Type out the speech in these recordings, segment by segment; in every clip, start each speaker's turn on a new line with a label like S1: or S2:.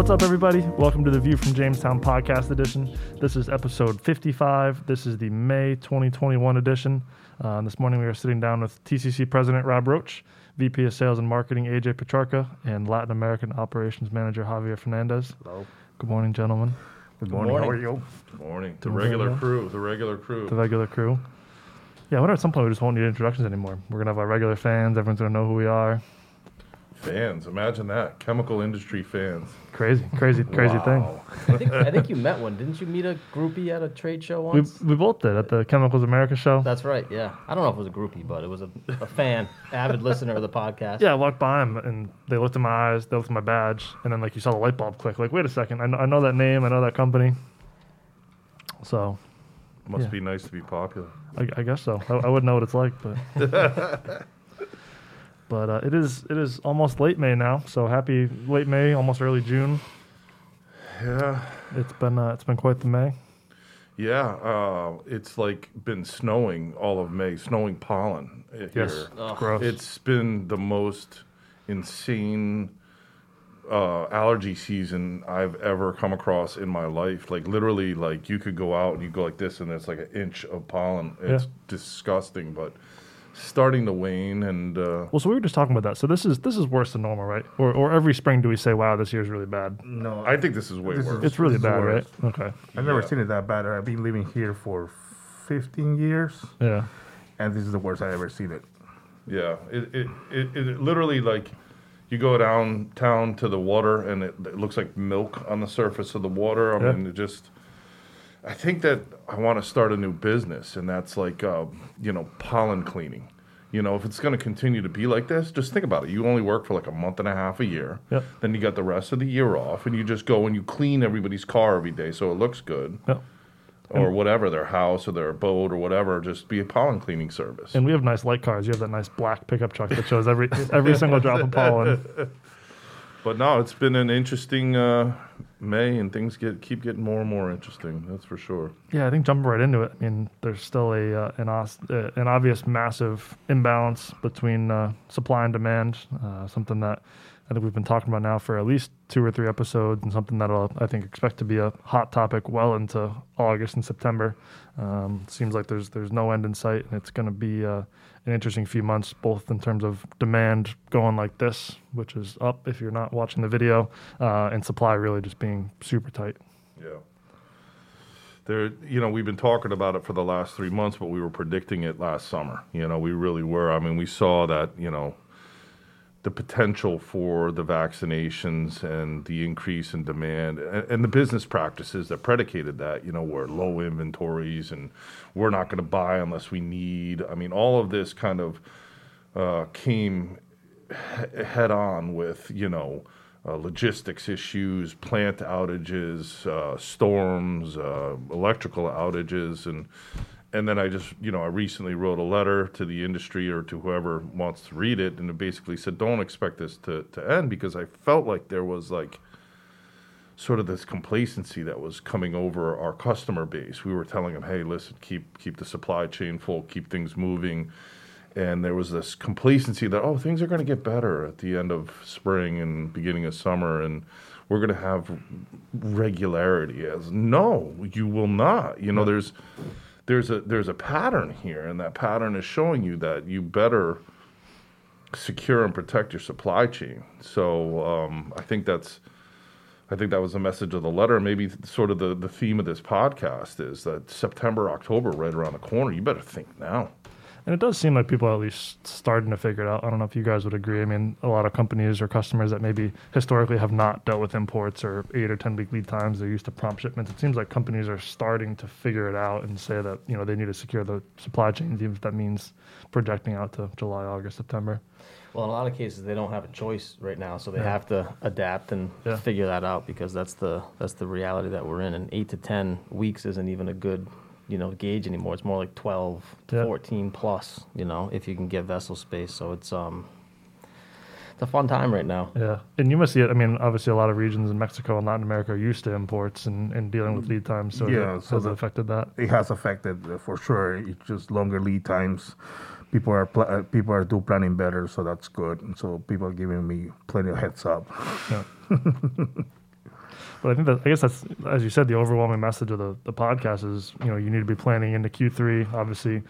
S1: What's up, everybody? Welcome to the View from Jamestown podcast edition. This is episode 55. This is the May 2021 edition. Uh, this morning we are sitting down with TCC President Robb Roach, VP of Sales and Marketing AJ Petrarca, and Latin American Operations Manager Javier Fernandez.
S2: Hello.
S1: Good morning, gentlemen.
S2: Good morning.
S3: Good morning.
S2: How are you?
S3: Morning. The regular
S1: very
S3: crew. The regular crew.
S1: The regular crew. Yeah, I wonder at some point we just won't need introductions anymore. We're going to have our regular fans. Everyone's going to know who we are.
S3: Fans. Imagine that. Chemical industry fans.
S1: Crazy, crazy, crazy thing.
S3: Wow.
S4: I think, I think you met one. Didn't you meet a groupie at a trade show
S1: We,
S4: once?
S1: we both did at the Chemicals America show.
S4: That's right. Yeah. I don't know if it was a groupie, but it was a, a fan, avid listener of the podcast.
S1: Yeah, I walked by him and they looked in my eyes, they looked at my badge, and then like you saw the light bulb click. Like, wait a second, I know, I know that name, I know that company. So
S3: Must
S1: Yeah.
S3: be nice to be popular.
S1: I, I guess so. I, I wouldn't know what it's like, but but uh, it is it is almost late May now. So happy late May, almost early June.
S3: Yeah.
S1: It's been uh, it's been quite the May.
S3: Yeah. Uh, it's like been snowing all of May, snowing pollen uh, here.
S1: Yes,
S4: Ugh.
S1: gross.
S3: It's been the most insane uh, allergy season I've ever come across in my life. Like literally, like you could go out and you go like this, and it's like an inch of pollen. It's
S1: Yeah.
S3: disgusting, but starting to wane. And uh,
S1: well, so we were just talking about that. So this is this is worse than normal, right? Or or every spring do we say, wow, this year's really bad?
S2: No,
S3: I think this is way
S2: This is-
S3: worse.
S1: It's really
S2: This is
S1: bad, right? Okay.
S2: I've never
S3: Yeah.
S2: seen it that bad. I've been living here for 15 years,
S1: Yeah.
S2: and this is the worst I've ever seen it.
S3: Yeah, it it, it, it literally like you go downtown to the water and it, it looks like milk on the surface of the water. I
S1: Yeah.
S3: mean, it just. I think that I want to start a new business, and that's like uh, you know pollen cleaning. You know, if it's going to continue to be like this, just think about it. You only work for like a month and a half a year.
S1: Yep.
S3: Then you got the rest of the year off, and you just go and you clean everybody's car every day so it looks good,
S1: Yep.
S3: or whatever their house or their boat or whatever. Just be a pollen cleaning service.
S1: And we have nice light cars. You have that nice black pickup truck that shows every every single drop of pollen.
S3: But no, it's been an interesting uh, May, and things get keep getting more and more interesting. That's for sure.
S1: Yeah, I think jumping right into it. I mean, there's still a uh, an, os- uh, an obvious massive imbalance between uh, supply and demand. Uh, something that I think we've been talking about now for at least two or three episodes, and something that I'll, I think expect to be a hot topic well into August and September. Um, seems like there's there's no end in sight, and it's going to be uh, an interesting few months, both in terms of demand going like this, which is up if you're not watching the video, uh, and supply really just being super tight.
S3: Yeah. There, you know, we've been talking about it for the last three months, but we were predicting it last summer. You know, we really were. I mean, we saw that. You know, the potential for the vaccinations and the increase in demand and, and the business practices that predicated that, you know, were low inventories and we're not going to buy unless we need. I mean, all of this kind of uh, came he- head on with, you know, uh, logistics issues, plant outages, uh, storms, uh, electrical outages, and and then I just, you know, I recently wrote a letter to the industry or to whoever wants to read it, and it basically said, don't expect this to, to end because I felt like there was like sort of this complacency that was coming over our customer base. We were telling them, hey, listen, keep keep the supply chain full, keep things moving. And there was this complacency that, oh, things are going to get better at the end of spring and beginning of summer, and we're going to have regularity. As no, you will not. You know, there's there's a there's a pattern here, and that pattern is showing you that you better secure and protect your supply chain. So um, I think that's I think that was the message of the letter. Maybe sort of the, the theme of this podcast is that September, October, right around the corner. You better think now.
S1: And it does seem like people are at least starting to figure it out. I don't know if you guys would agree. I mean, a lot of companies or customers that maybe historically have not dealt with imports or eight or ten week lead times, they're used to prompt shipments. It seems like companies are starting to figure it out and say that you know they need to secure the supply chains, even if that means projecting out to July, August, September.
S4: Well, in a lot of cases, they don't have a choice right now, so they
S1: Yeah.
S4: have to adapt and
S1: Yeah.
S4: figure that out because that's the that's the reality that we're in. And eight to ten weeks isn't even a good, you know, gauge anymore. It's more like twelve to
S1: Yeah.
S4: fourteen plus, you know, if you can get vessel space. So it's um, it's a fun time right now.
S1: Yeah, and you must see it. I mean, obviously, a lot of regions in Mexico and Latin America are used to imports and, and dealing with lead times. So
S2: Yeah,
S1: it,
S2: so
S1: has it affected that?
S2: It has affected uh, for sure. It's just longer lead times. People are pl- uh, people are do planning better, so that's good. And so people are giving me plenty of heads up.
S1: Yeah. But I think that I guess that's as you said, the overwhelming message of the, the podcast is you know you need to be planning into Q3. Obviously,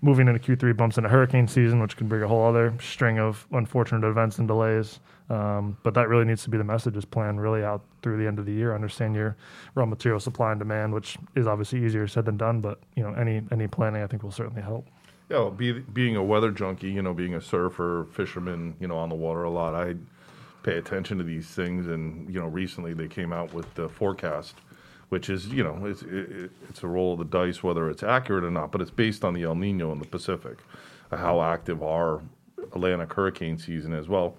S1: moving into Q3 bumps into hurricane season, which can bring a whole other string of unfortunate events and delays. Um, but that really needs to be the message: is plan really out through the end of the year. Understand your raw material supply and demand, which is obviously easier said than done. But you know any any planning I think will certainly help.
S3: Yeah, well, be, being a weather junkie, you know, being a surfer, fisherman, you know, on the water a lot, I pay attention to these things. And you know, recently they came out with the forecast, which is you know, it's it, it's a roll of the dice whether it's accurate or not, but it's based on the El Nino in the Pacific, how active our Atlantic hurricane season is. Well,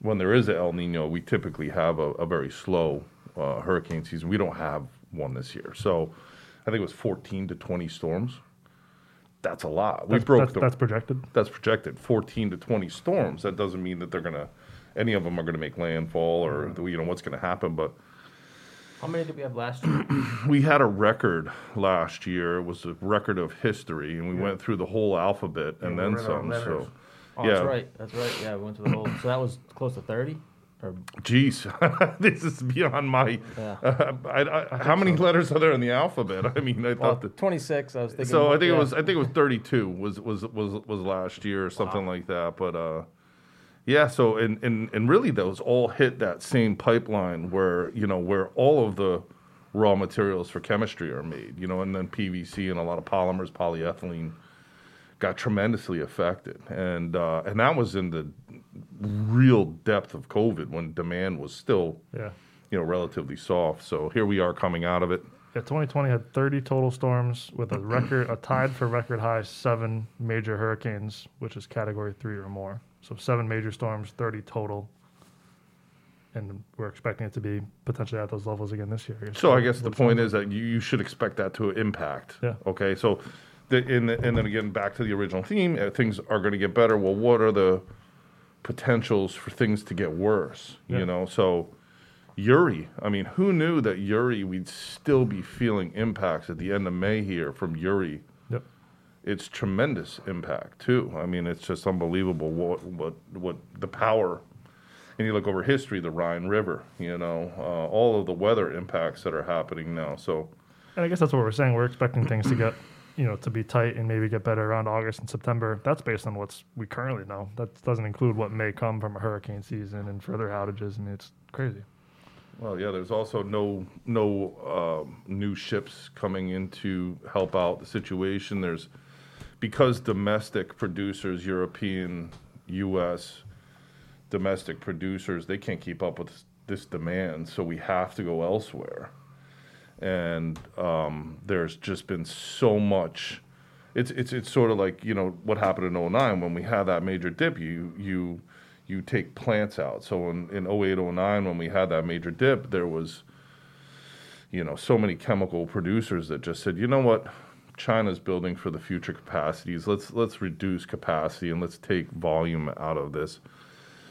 S3: when there is an El Nino, we typically have a, a very slow uh, hurricane season. We don't have one this year, so I think it was 14 to 20 storms. That's a lot. We
S1: That's,
S3: broke
S1: that's,
S3: the
S1: that's projected.
S3: that's projected 14 to 20 storms. That doesn't mean that they're gonna, any of them are gonna make landfall or you know what's gonna happen. But
S4: How many did we have last year?
S3: we had a record last year. It was a record of history, and we went through the whole alphabet and then
S2: we ran out of
S3: some. So,
S4: Oh,
S3: yeah,
S4: that's right. That's right. Yeah, we went to the whole. So that was close to thirty. Or
S3: Jeez, this is beyond my.
S4: Yeah.
S3: Uh, I, I, how many letters are there in the alphabet? I mean, I
S4: well,
S3: thought that.
S4: twenty six. I was thinking.
S3: So I think
S4: yeah.
S3: it was. I think it was 32 was was was was last year or something like that. But uh, yeah. So and and and really those all hit that same pipeline where you know where all of the raw materials for chemistry are made. You know, and then PVC and a lot of polymers, polyethylene, got tremendously affected, and uh, and that was in the real depth of COVID when demand was still
S1: Yeah.
S3: you know relatively soft. So here we are coming out of it.
S1: Yeah, 2020 had 30 total storms with a record, a tied for record high seven major hurricanes, which is category three or more. So seven major storms, 30 total, and we're expecting it to be potentially at those levels again this year.
S3: So I guess the point is that you, you should expect that to impact.
S1: Yeah.
S3: Okay. So, the, and, and then again, back to the original theme, uh, things are going to get better. Well, what are the potentials for things to get worse?
S1: Yeah.
S3: You know, so Uri. I mean, who knew that Uri we'd still be feeling impacts at the end of May here from
S1: Uri?
S3: It's tremendous impact too. I mean, it's just unbelievable what what what the power. And you look over history, the Rhine River, you know, uh, all of the weather impacts that are happening now. So,
S1: And I guess that's what we're saying. We're expecting things to get, you know, to be tight and maybe get better around August and September. That's based on what's we currently know. That doesn't include what may come from a hurricane season and further outages. I mean, it's crazy.
S3: well, yeah, there's also no no um, new ships coming in to help out the situation. There's because domestic producers, European, U.S. domestic producers, they can't keep up with this demand, so we have to go elsewhere. And um, there's just been so much. It's it's it's sort of like you know what happened in 09 when we had that major dip. You you you take plants out. So in in 08 09 when we had that major dip, there was you know so many chemical producers that just said, you know what, China's building for the future capacities. Let's let's reduce capacity and let's take volume out of this.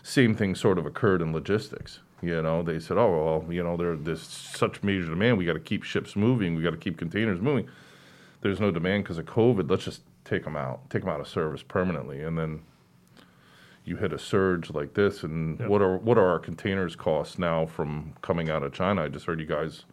S3: Same thing sort of occurred in logistics. You know, they said, oh well, you know, there there's such major demand. We got to keep ships moving. We got to keep containers moving. There's no demand because of COVID. Let's just take them out, take them out of service permanently, and then you hit a surge like this. And
S1: Yep.
S3: what are what are our containers costs now from coming out of China? I just heard you guys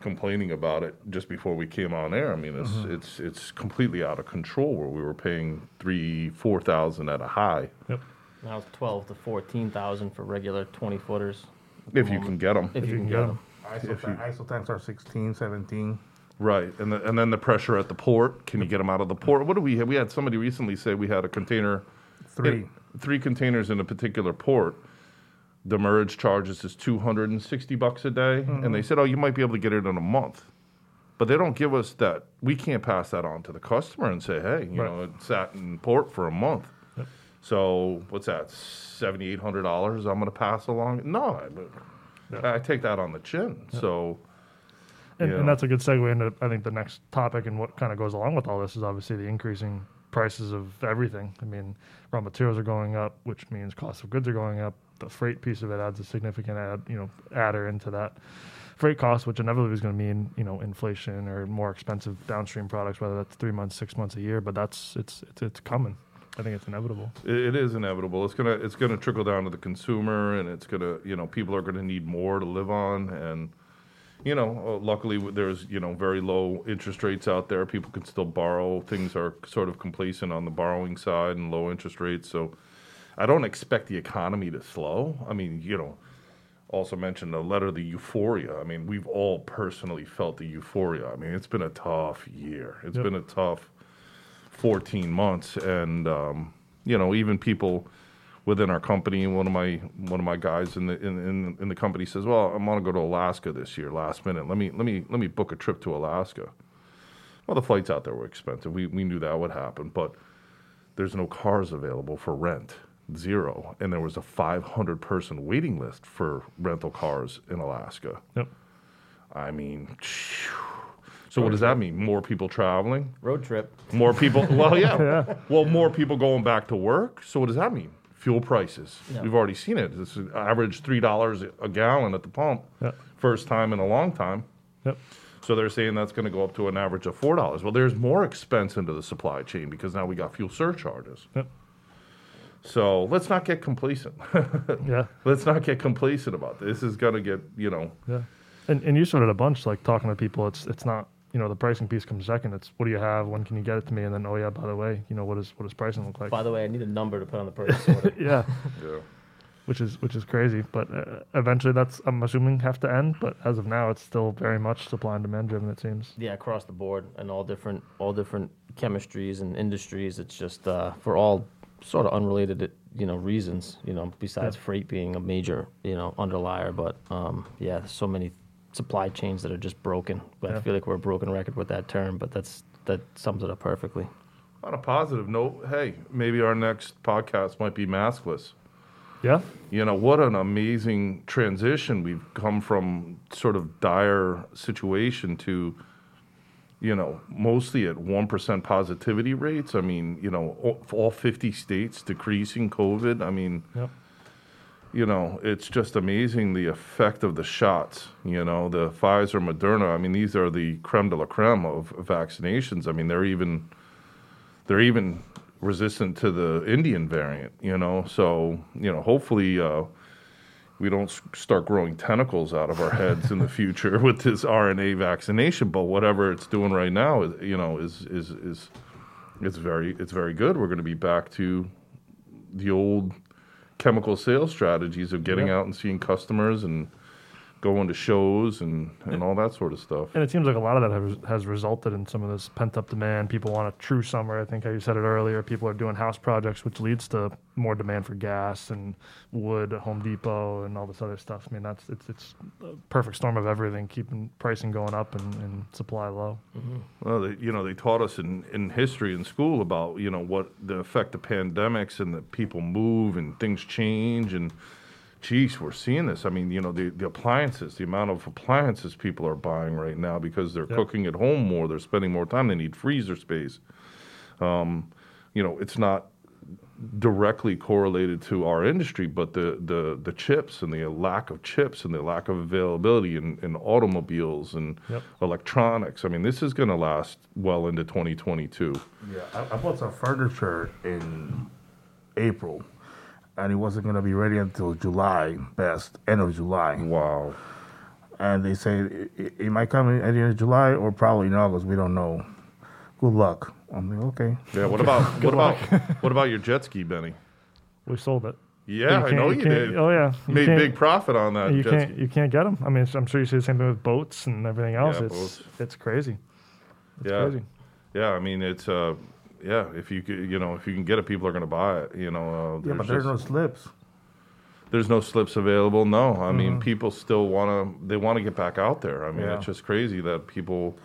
S3: complaining about it just before we came on air. I mean, it's mm-hmm. it's it's completely out of control. Where we were paying three, four thousand at a high,
S1: Yep.
S4: now it's twelve to fourteen thousand for regular twenty footers.
S3: if you can get them.
S4: If, you can get them.
S2: ISO,
S3: If you-
S2: ISO tanks are 16, 17.
S3: Right, and the, and then the pressure at the port. Can you get them out of the port? What do we have? We had somebody recently say we had a container,
S2: Three.
S3: three containers in a particular port. The demurrage charges is two hundred and sixty bucks a day, and mm-hmm. they said, oh, you might be able to get it in a month, but they don't give us that. We can't pass that on to the customer and say, hey, you
S1: Right.
S3: know, it sat in port for a month.
S1: Yep.
S3: So what's that? Seventy eight hundred dollars. I'm going to pass along. No, I, I take that on the chin. So.
S1: And,
S3: Yeah.
S1: and that's a good segue into I think the next topic and what kind of goes along with all this is obviously the increasing prices of everything. I mean, raw materials are going up, which means cost of goods are going up. The freight piece of it adds a significant add, you know, adder into that freight cost, which inevitably is going to mean you know inflation or more expensive downstream products, whether that's three months, six months, a year. But that's it's it's, it's coming. I think it's inevitable.
S3: It, it is inevitable. It's gonna it's gonna trickle down to the consumer, and it's gonna you know people are gonna need more to live on, and you know uh, luckily there's you know very low interest rates out there. People can still borrow. Things are sort of complacent on the borrowing side and low interest rates. So I don't expect the economy to slow. I mean you know. Also mentioned the letter, the euphoria. I mean, we've all personally felt the euphoria. I mean, it's been a tough year. It's
S1: Yep.
S3: been a tough 14 months and um, you know even people within our company one of my one of my guys in the in, in, in the company says well i'm going to go to alaska this year last minute let me let me let me book a trip to alaska well the flights out there were expensive we, we knew that would happen but there's no cars available for rent zero and there was a 500 person waiting list for rental cars in alaska
S1: Yep.
S3: i mean so what does that mean more people traveling
S4: Road trip.
S3: more people. Well, yeah.
S1: Yeah.
S3: Well, more people going back to work. So what does that mean? Fuel prices.
S4: Yeah.
S3: We've already seen it. It's an average three dollars a gallon at the pump.
S1: Yep.
S3: First time in a long time.
S1: Yep.
S3: So they're saying that's going to go up to an average of four dollars. Well, there's more expense into the supply chain because now we got fuel surcharges.
S1: Yep.
S3: So let's not get complacent.
S1: Yeah.
S3: let's not get complacent about this. This is going to get you know.
S1: Yeah. And and you said it a bunch, like talking to people. It's it's not you know the pricing piece comes second. It's what do you have? When can you get it to me? And then oh yeah, by the way, you know what is what does pricing look like?
S4: By the way, I need a number to put on the purchase order.
S1: yeah.
S3: Yeah.
S1: Which is which is crazy, but uh, eventually that's I'm assuming have to end. But as of now, it's still very much supply and demand driven. It seems.
S4: Yeah, across the board and all different all different chemistries and industries. It's just uh, for all sort of unrelated, you know, reasons. You know, besides
S1: Yeah.
S4: freight being a major, you know, underlier. But um, yeah, so many supply chains that are just broken. But I feel like we're a broken record with that term. But that's that sums it up perfectly.
S3: On a positive note, hey, maybe our next podcast might be maskless.
S1: Yeah.
S3: You know, what an amazing transition. We've come from sort of dire situation to, you know, mostly at 1% positivity rates. I mean, you know, all, all 50 states decreasing COVID. I mean,
S1: Yep.
S3: you know, it's just amazing the effect of the shots. You know, the Pfizer, Moderna. I mean, these are the creme de la creme of vaccinations. I mean, they're even they're even resistant to the Indian variant. You know, so you know, hopefully. Uh, we don't start growing tentacles out of our heads in the future with this RNA vaccination, but whatever it's doing right now, is, you know, is is is it's very it's very good. We're going to be back to the old chemical sales strategies of getting
S1: Yep.
S3: out and seeing customers and going to shows and, and all that sort of stuff.
S1: And it seems like a lot of that has, has resulted in some of this pent up demand. People want a true summer. I think how you said it earlier. People are doing house projects, which leads to more demand for gas and wood at Home Depot and all this other stuff. I mean, that's it's it's a perfect storm of everything, keeping pricing going up and, and supply low. Mm-hmm.
S3: Well, they, you know, they taught us in, in history in school about, you know, what the effect of pandemics and that people move and things change. And, geez, we're seeing this. I mean, you know, the, the appliances, the amount of appliances people are buying right now because they're
S1: Yep.
S3: cooking at home more, they're spending more time, they need freezer space. Um, you know, it's not directly correlated to our industry, but the, the, the chips and the lack of chips and the lack of availability in, in automobiles and
S1: Yep.
S3: electronics. I mean, this is going to last well into 2022.
S2: Yeah, I, I bought some furniture in April, and it wasn't gonna be ready until July, best end of July.
S3: Wow.
S2: And they say it, it, it might come in at the end of July or probably in August. We don't know. Good luck. I'm like, okay.
S3: Yeah. What about what about what about your jet ski, Benny?
S1: We sold it.
S3: Yeah, I know you,
S1: can't-
S3: did.
S1: Oh yeah, You
S3: Made big profit on that
S1: You
S3: jet
S1: can't
S3: ski.
S1: you can't get them. I mean, I'm sure you see the same thing with boats and everything else.
S3: Yeah,
S1: it's
S3: boats.
S1: it's crazy. It's
S3: yeah.
S1: crazy.
S3: Yeah. I mean, it's uh, yeah. If you could, you know, if you can get it, people are going to buy it. You know, uh,
S2: Yeah,
S3: there's
S2: but there's no slips.
S3: there's no slips available. No, I
S1: Mm-hmm.
S3: mean people still want to they want to get back out there. I mean
S2: Yeah.
S3: it's just crazy that people,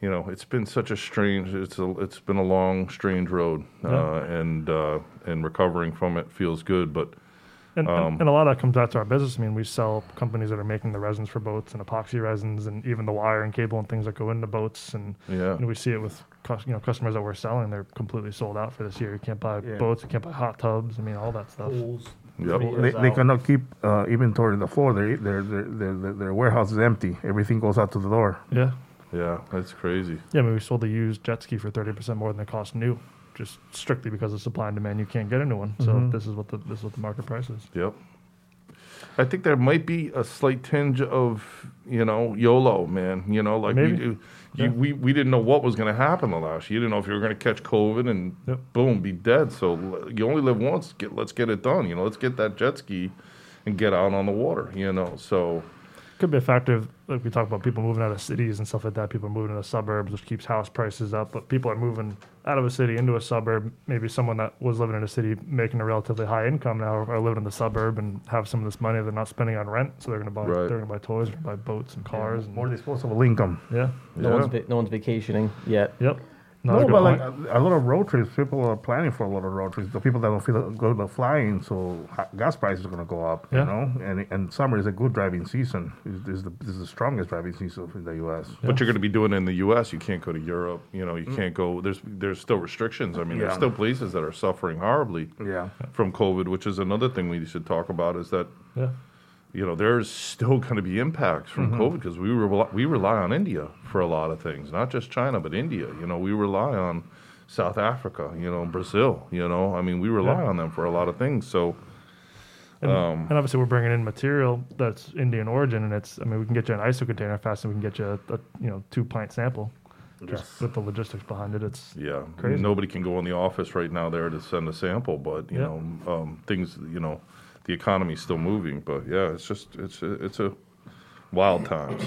S3: you know, it's been such a strange. It's a it's been a long strange road,
S1: Yeah.
S3: uh, and uh, and recovering from it feels good. But
S1: And,
S3: Um,
S1: and, and a lot of that comes back to our business. I mean, we sell companies that are making the resins for boats and epoxy resins and even the wire and cable and things that go into boats. And,
S3: yeah,
S1: and we see it with you know customers that we're selling. They're completely sold out for this year. You can't buy
S2: Yeah.
S1: boats. You can't buy hot tubs. I mean, all that stuff.
S3: yep.
S4: Three
S2: They, they
S4: out.
S2: cannot keep uh, inventory on the floor. Their, their, their, their, their, their warehouse is empty. Everything goes out to the door.
S1: Yeah.
S3: yeah, that's crazy.
S1: Yeah. I mean, we sold the used jet ski for 30% more than it cost new. just strictly because of supply and demand, you can't get a new one. So
S2: Mhm.
S1: this is what the this is what the market price is.
S3: Yep. I think there might be a slight tinge of, you know, YOLO, man. You know, like we,
S1: Maybe.
S3: do-
S1: Yeah.
S3: we we didn't know what was going to happen the last year. You didn't know if you were going to catch COVID and
S1: Yep.
S3: boom, be dead. So you only live once. Get let's get it done. You know, let's get that jet ski and get out on the water. You know, so
S1: Could be a factor of like we talk about people moving out of cities and stuff like that. People are moving to the suburbs, which keeps house prices up. But people are moving out of a city into a suburb. Maybe someone that was living in a city making a relatively high income now are living in the suburb and have some of this money they're not spending on rent. So they're going to buy
S3: Right.
S1: they're going to buy toys, they're going to buy boats and cars.
S2: More
S1: And,
S2: disposable income.
S1: yeah.
S4: No
S3: Yeah.
S4: one's va- no one's vacationing yet.
S1: Yep.
S2: No,
S1: Another good
S2: but like a, a lot of road trips, people are planning for a lot of road trips. The people that don't feel good about flying, so gas prices are going to go up.
S1: Yeah.
S2: You know, and and summer is a good driving season. This is the this is the strongest driving season in the U.S.
S3: But you're going to be doing in the U.S. You can't go to Europe. You know, you mm. can't go. There's there's still restrictions. I mean, there's still places that are suffering horribly
S2: Yeah,
S3: from COVID, which is another thing we should talk about. Is that
S1: Yeah.
S3: You know, there's still going to be impacts from
S2: Mm-hmm.
S3: COVID because we rely, we rely on India for a lot of things, not just China, but India. You know, we rely on South Africa, you know, Brazil. You know, I mean, we rely
S1: Yeah.
S3: on them for a lot of things. So,
S1: And,
S3: Um,
S1: and obviously, we're bringing in material that's Indian origin, and it's. I mean, we can get you an ISO container fast, and we can get you a, a you know two pint sample. Just
S2: Yes.
S1: with the logistics behind it, it's
S3: yeah,
S1: Crazy.
S3: nobody can go in the office right now there to send a sample, but you
S1: Yeah.
S3: know, um, things, you know, the economy's still moving. But yeah, it's just it's a, it's a wild times.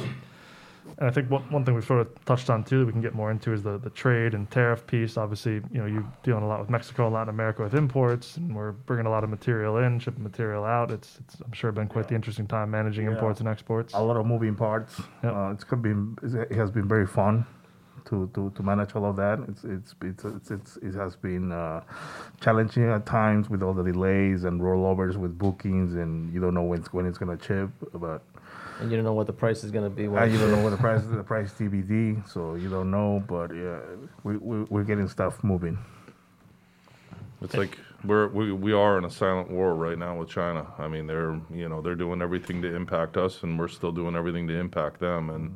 S1: And I think one, one thing we've sort of touched on too that we can get more into is the, the trade and tariff piece. Obviously, you know, you're dealing a lot with Mexico, Latin America with imports, and we're bringing a lot of material in, shipping material out. It's, it's I'm sure, been quite the interesting time managing
S2: Yeah.
S1: imports and exports.
S2: a lot of moving parts.
S1: Yep.
S2: Uh, it's could be it has been very fun to, to, to manage all of that. It's it's it's, it's, it's it has been uh, challenging at times with all the delays and rollovers with bookings, and you don't know when it's, when it's gonna chip, but.
S4: And you don't know what the price is going to be.
S2: Uh,
S4: When
S2: you don't know what the price is, the price TBD, so you don't know. But yeah, we, we we're getting stuff moving.
S3: It's like we're we, we are in a silent war right now with China. I mean, they're you know they're doing everything to impact us, and we're still doing everything to impact them. And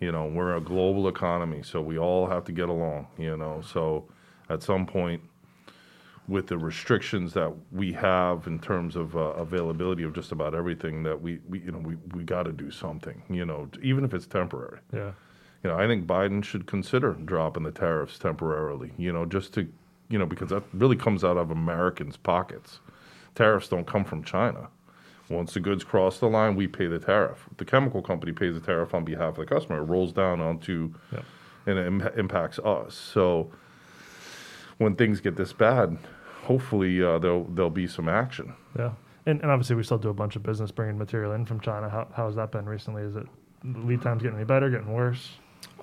S3: you know we're a global economy, so we all have to get along. You know, so at some point, with the restrictions that we have in terms of uh, availability of just about everything, that we, we you know we, we got to do something. You know, even if it's temporary
S1: yeah,
S3: you know, I think Biden should consider dropping the tariffs temporarily, you know, just to, you know, because that really comes out of Americans' pockets. Tariffs don't come from China. Once the goods cross the line, we pay the tariff. The chemical company pays the tariff on behalf of the customer. It rolls down onto,
S1: Yeah.
S3: and it Im- impacts us. So when things get this bad, hopefully uh, there'll there'll be some action.
S1: yeah. And, and obviously, we still do a bunch of business bringing material in from China. How, how has that been recently? Is it lead times getting any better, getting worse?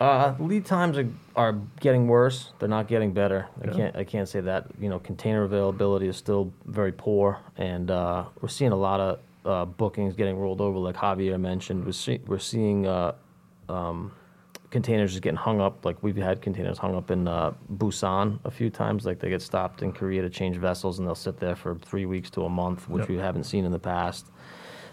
S4: Uh, lead times are, are getting worse. They're not getting better. I
S1: Yeah.
S4: can't I can't say that. You know, container availability is still very poor, and uh, we're seeing a lot of uh, bookings getting rolled over, like Javier mentioned. We're see, we're seeing uh, um, containers just getting hung up. Like we've had containers hung up in uh, Busan a few times. Like they get stopped in Korea to change vessels, and they'll sit there for three weeks to a month, which
S1: Yep.
S4: we haven't seen in the past.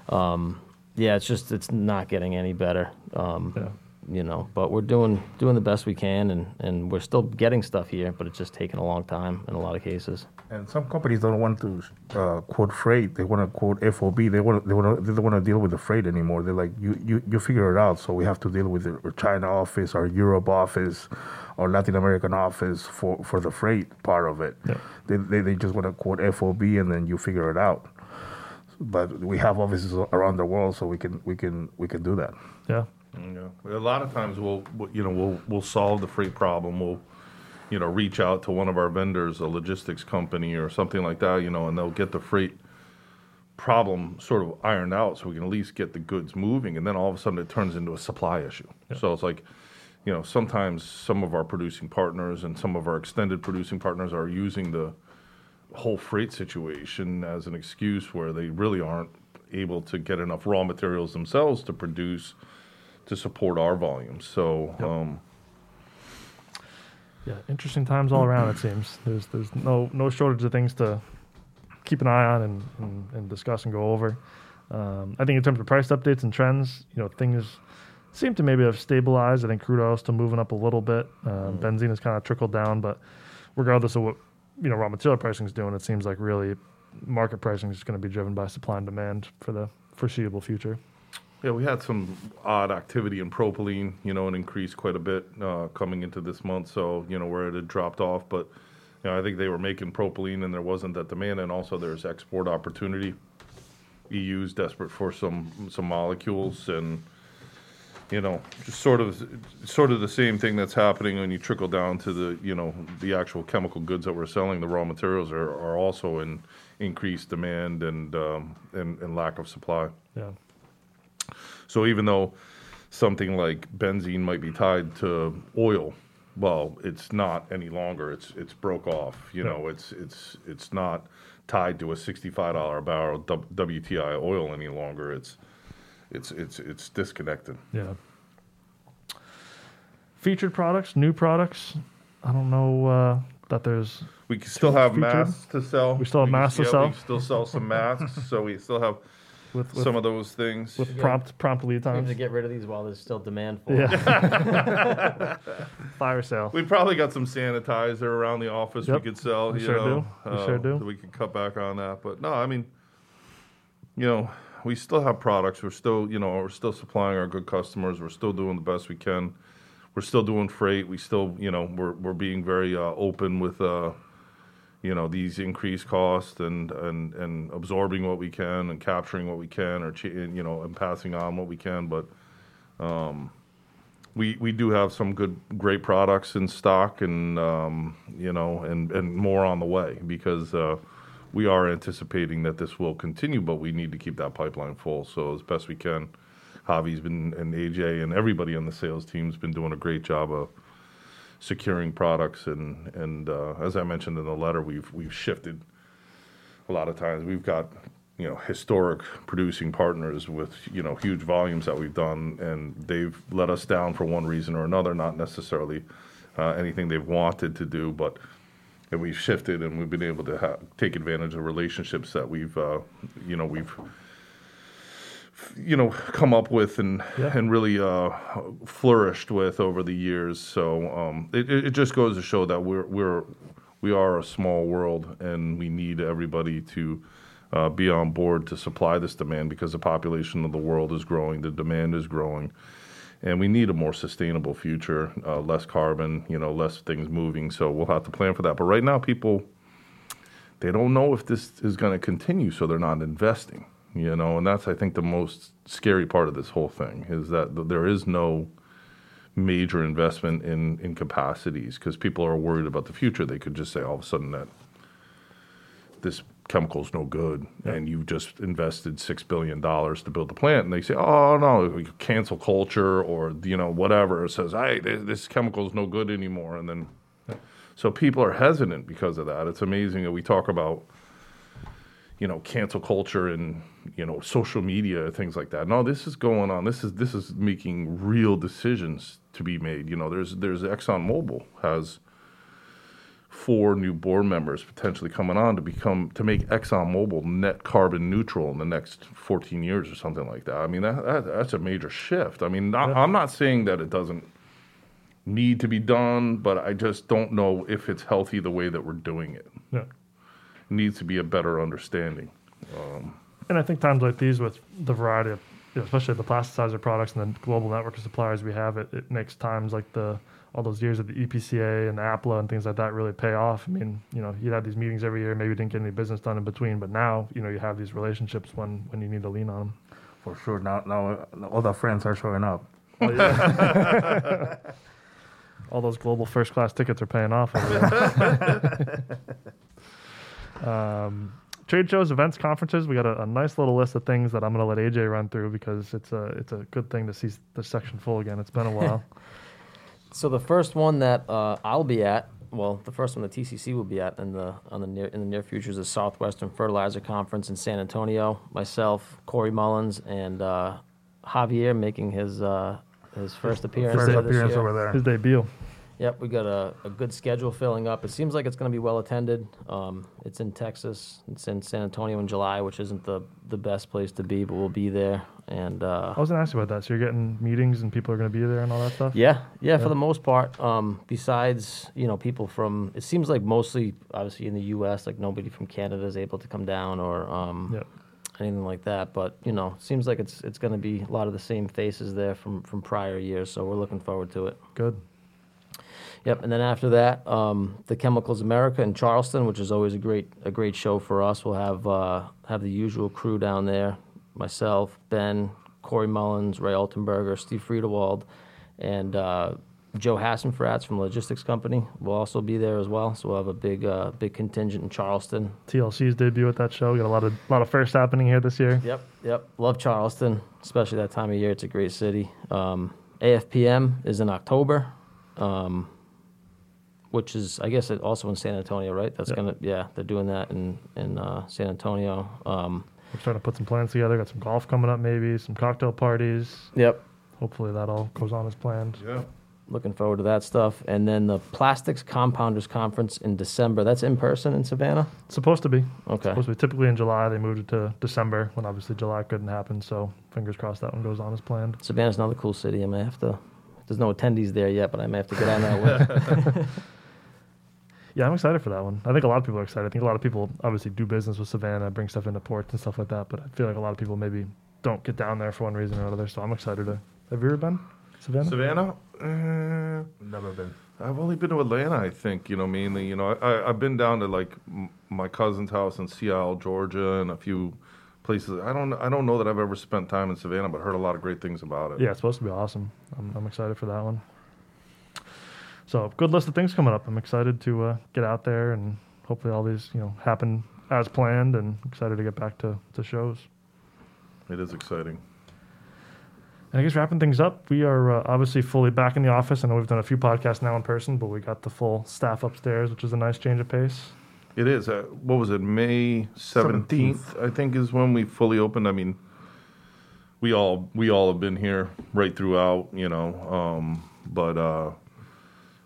S4: Um, yeah, it's just it's not getting any better. Um,
S1: Yeah.
S4: You know, but we're doing doing the best we can, and, and we're still getting stuff here, but it's just taking a long time in a lot of cases.
S2: And some companies don't want to uh, quote freight; they want to quote FOB. They want they want they don't want to deal with the freight anymore. They're like, you, you you figure it out. So we have to deal with our China office, our Europe office, our Latin American office for, for the freight part of it.
S1: Yeah.
S2: They, they they just want to quote FOB, and then you figure it out. But we have offices around the world, so we can we can we can do that.
S1: Yeah.
S3: Yeah, a lot of times we'll, we'll, you know, we'll we'll solve the freight problem. We'll, you know, reach out to one of our vendors, a logistics company or something like that, you know, and they'll get the freight problem sort of ironed out, so we can at least get the goods moving. And then all of a sudden, it turns into a supply issue. So it's like, you know, sometimes some of our producing partners and some of our extended producing partners are using the whole freight situation as an excuse where they really aren't able to get enough raw materials themselves to produce to support our volumes. So, um,
S1: Yeah, interesting times all around. It seems there's there's no no shortage of things to keep an eye on and, and, and discuss and go over. Um, I think in terms of price updates and trends, you know, things seem to maybe have stabilized. I think crude oil is still moving up a little bit. Um, Benzene has kind of trickled down, but regardless of what you know raw material pricing is doing, it seems like really market pricing is going to be driven by supply and demand for the foreseeable future.
S3: Yeah, we had some odd activity in propylene, you know, and increased quite a bit uh, coming into this month. So, you know, where it had dropped off, but you know, I think they were making propylene and there wasn't that demand, and also there's export opportunity. EU's desperate for some some molecules, and you know, just sort of sort of the same thing that's happening when you trickle down to the you know the actual chemical goods that we're selling. The raw materials are, are also in increased demand and um, and, and lack of supply.
S1: Yeah.
S3: So even though something like benzene might be tied to oil, well, it's not any longer. It's it's broke off. You know, it's it's it's not tied to a sixty-five dollar barrel WTI oil any longer. It's it's it's it's disconnected.
S1: Yeah. Featured products, new products. I don't know uh, that there's.
S3: We still have
S1: Featured?
S3: masks to sell.
S1: We still have
S3: can-
S1: masks to
S3: yeah,
S1: sell?
S3: We still sell some masks, so we still have
S1: With, with,
S3: some of those things.
S1: with prompt prompt lead
S4: We have
S1: times.
S4: to get rid of these while there's still demand for them.
S1: Yeah. Fire sale.
S3: We probably got some sanitizer around the office
S1: Yep,
S3: we could sell.
S1: we
S3: you
S1: sure
S3: know,
S1: do. We sure do.
S3: that We could cut back on that, but no, I mean, you know, we still have products. We're still, you know, we're still supplying our good customers. We're still doing the best we can. We're still doing freight. We still, you know, we're we're being very uh, open with, uh, you know, these increased costs and and and absorbing what we can and capturing what we can, or you know, and passing on what we can, but we we do have some good great products in stock and um, you know and and more on the way because uh, we are anticipating that this will continue but we need to keep that pipeline full. So as best we can Javi's been and AJ and everybody on the sales team's been doing a great job of securing products. And and uh, as I mentioned in the letter we've we've shifted a lot of times. We've got you know historic producing partners with you know huge volumes that we've done and they've let us down for one reason or another not necessarily uh, anything they've wanted to do but and we've shifted and we've been able to ha- take advantage of relationships that we've uh, you know we've you know come up with and
S1: Yeah.
S3: and really uh, flourished with over the years. So um, it, it just goes to show that we're we're we are a small world and we need everybody to uh, be on board to supply this demand because the population of the world is growing, the demand is growing, and we need a more sustainable future, uh, less carbon, you know, less things moving. So we'll have to plan for that. But right now, people they don't know if this is going to continue, so they're not investing. You know, and that's I think the most scary part of this whole thing is that there is no major investment in in capacities because people are worried about the future. They could just say all of a sudden that this chemical's no good and you've just invested six billion dollars to build the plant and they say oh no we cancel culture or you know whatever it says hey this, this chemical's no good anymore and then so people are hesitant because of that. It's amazing that we talk about you know cancel culture and you know social media things like that no this is going on this is this is making real decisions to be made you know there's there's exxonmobil has four new board members potentially coming on to become to make ExxonMobil net carbon neutral in the next 14 years or something like that. I mean that, that that's a major shift. I mean not, I'm not saying that it doesn't need to be done, but I just don't know if it's healthy the way that we're doing it.
S1: Yeah.
S3: It needs to be a better understanding.
S1: And I think times like these, with the variety of, you know, especially the plasticizer products and the global network of suppliers we have, it, it makes times like the all those years of the EPCA and the APLA and things like that really pay off. I mean, you know, you'd have these meetings every year, maybe you didn't get any business done in between, but now, you know, you have these relationships when when you need to lean on them.
S2: For sure. Now, now uh, all the friends are showing up.
S1: all those global first class tickets are paying off. over there. um, trade shows, events, conferences. We got a, a nice little list of things that I'm going to let AJ run through because it's a it's a good thing to see the section full again. It's been a while.
S4: So the first one that uh, I'll be at, well, the first one the TCC will be at in the on the near in the near future is the Southwestern Fertilizer Conference in San Antonio. Myself, Corey Mullins, and uh, Javier making his uh, his first appearance
S2: First appearance over there.
S1: His debut.
S4: Yep, we got a, a good schedule filling up. It seems like it's going to be well attended. Um, it's in Texas. It's in San Antonio in July, which isn't the, the best place to be, but we'll be there. And uh,
S1: I was gonna ask you about that. So you're getting meetings and people are gonna be there and all that stuff.
S4: yeah, yeah,
S1: Yeah.
S4: for the most part. Um, besides, you know, people from it seems like mostly obviously in the U.S. Like nobody from Canada is able to come down or um,
S1: Yep.
S4: anything like that. But you know, seems like it's it's going to be a lot of the same faces there from from prior years. So we're looking forward to it.
S1: Good.
S4: Yep, and then after that, um, the Chemicals America in Charleston, which is always a great a great show for us. We'll have uh, have the usual crew down there: myself, Ben, Corey Mullins, Ray Altenberger, Steve Friedewald, and uh, Joe Hassenfratz from Logistics Company will also be there as well. So we'll have a big uh, big contingent in Charleston.
S1: TLC's debut at that show. We got a lot of lot of firsts happening here this year.
S4: Yep, yep. Love Charleston, especially that time of year. It's a great city. Um, AFPM is in October, um, which is, I guess, it also in San Antonio, right? That's
S1: Yep.
S4: gonna, yeah, they're doing that in in uh, San Antonio. Um,
S1: We're starting to put some plans together. Got some golf coming up, maybe some cocktail parties.
S4: yep.
S1: Hopefully that all goes on as planned.
S3: Yeah.
S4: Looking forward to that stuff. And then the Plastics Compounders Conference in December. That's in person in Savannah.
S1: It's supposed to be.
S4: Okay.
S1: Supposed to be typically in July. They moved it to December when obviously July couldn't happen. So fingers crossed that one goes on as planned.
S4: Savannah's another cool city. I may have to. There's no attendees there yet, but I may have to get on that one.
S1: Yeah, I'm excited for that one. I think a lot of people are excited. I think a lot of people obviously do business with Savannah, bring stuff into ports and stuff like that. But I feel like a lot of people maybe don't get down there for one reason or another. So I'm excited to. Have you ever been Savannah?
S3: Savannah? Uh,
S2: Never been.
S3: I've only been to Atlanta, I think, you know, mainly. You know, I, I, I've been down to like m- my cousin's house in Seattle, Georgia, and a few places. I don't I don't know that I've ever spent time in Savannah, but heard a lot of great things about it.
S1: Yeah, it's supposed to be awesome. I'm, I'm excited for that one. So good list of things coming up. I'm excited to uh, get out there and hopefully all these you know happen as planned and excited to get back to, to shows.
S3: It is exciting.
S1: And I guess wrapping things up, we are uh, obviously fully back in the office. I know we've done a few podcasts now in person, but we got the full staff upstairs, which is a nice change of pace.
S3: It is. Uh, what was it? May seventeenth, I think, is when we fully opened. I mean, we all we all have been here right throughout, you know. Um, but uh,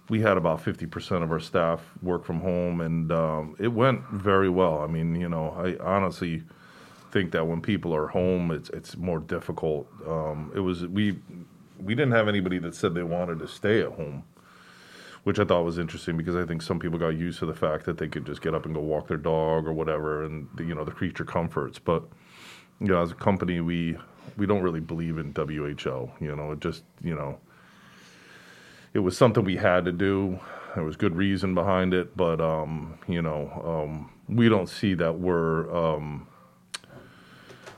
S3: we had about fifty percent of our staff work from home, and um, it went very well. I mean, you know, I honestly think that when people are home, it's it's more difficult. Um, it was we we didn't have anybody that said they wanted to stay at home which I thought was interesting because I think some people got used to the fact that they could just get up and go walk their dog or whatever, and the, you know the creature comforts. But you know, as a company, we we don't really believe in WHO. You know, it just you know, it was something we had to do. There was good reason behind it, but um, you know, um, we don't see that we're um,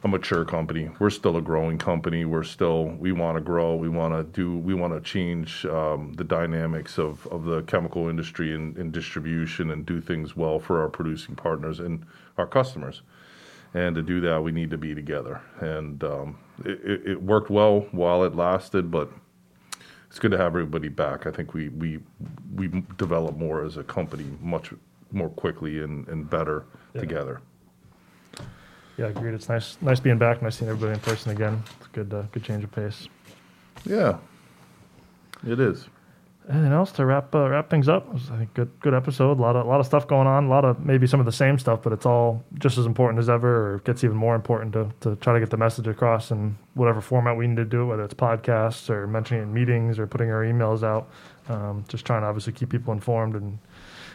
S3: a mature company. We're still a growing company. We're still we want to grow. We want to do. We want to change um, the dynamics of, of the chemical industry and, and distribution and do things well for our producing partners and our customers. And to do that, we need to be together. And um, it, it, it worked well while it lasted, but it's good to have everybody back. I think we we we develop more as a company much more quickly and, and better
S1: Yeah.
S3: together.
S1: Yeah, agreed. It's nice, nice being back. Nice seeing everybody in person again. It's a good, uh, good change of pace.
S3: Yeah, it is.
S1: Anything else to wrap uh, wrap things up? Was, I think good good episode. A lot of a lot of stuff going on. A lot of maybe some of the same stuff, but it's all just as important as ever, or gets even more important to, to try to get the message across in whatever format we need to do it, whether it's podcasts or mentioning it in meetings or putting our emails out. Um, just trying to obviously keep people informed and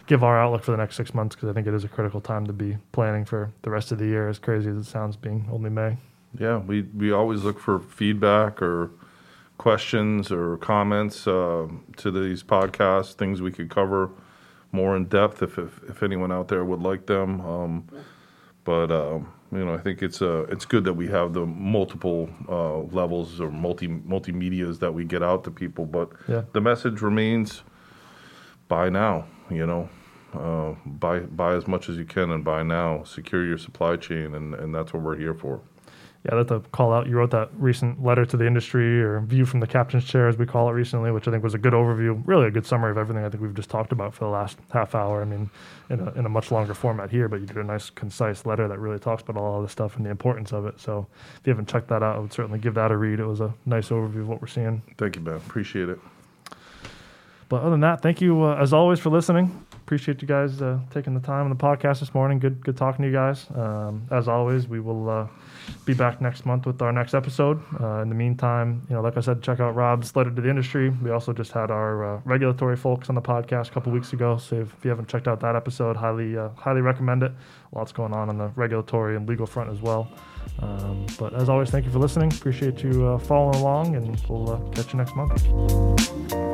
S1: give our outlook for the next six months because I think it is a critical time to be planning for the rest of the year. As crazy as it sounds, being only May.
S3: Yeah, we, we always look for feedback or questions or comments uh, to these podcasts, things we could cover more in depth if, if, if anyone out there would like them. Um, but um, you know, I think it's uh, it's good that we have the multiple uh, levels or multi multimedia's that we get out to people. But
S1: Yeah.
S3: the message remains: buy now. You know, uh, buy buy as much as you can and buy now. Secure your supply chain, and, and that's what we're here for.
S1: Yeah, like to call out. You wrote that recent letter to the industry or view from the captain's chair, as we call it recently, which I think was a good overview, really a good summary of everything I think we've just talked about for the last half hour. I mean, in a, in a much longer format here, but you did a nice, concise letter that really talks about all of this stuff and the importance of it. So if you haven't checked that out, I would certainly give that a read. It was a nice overview of what we're seeing.
S3: Thank you, Ben. Appreciate it.
S1: But other than that, thank you uh, as always for listening. Appreciate you guys uh, taking the time on the podcast this morning. Good, good talking to you guys. Um, as always, we will uh, be back next month with our next episode. Uh, in the meantime, you know, like I said, check out Robb's letter to the industry. We also just had our uh, regulatory folks on the podcast a couple weeks ago. So if, you haven't checked out that episode, highly, uh, highly recommend it. Lots going on on the regulatory and legal front as well. Um, but as always, thank you for listening. Appreciate you uh, following along, and we'll catch you next month.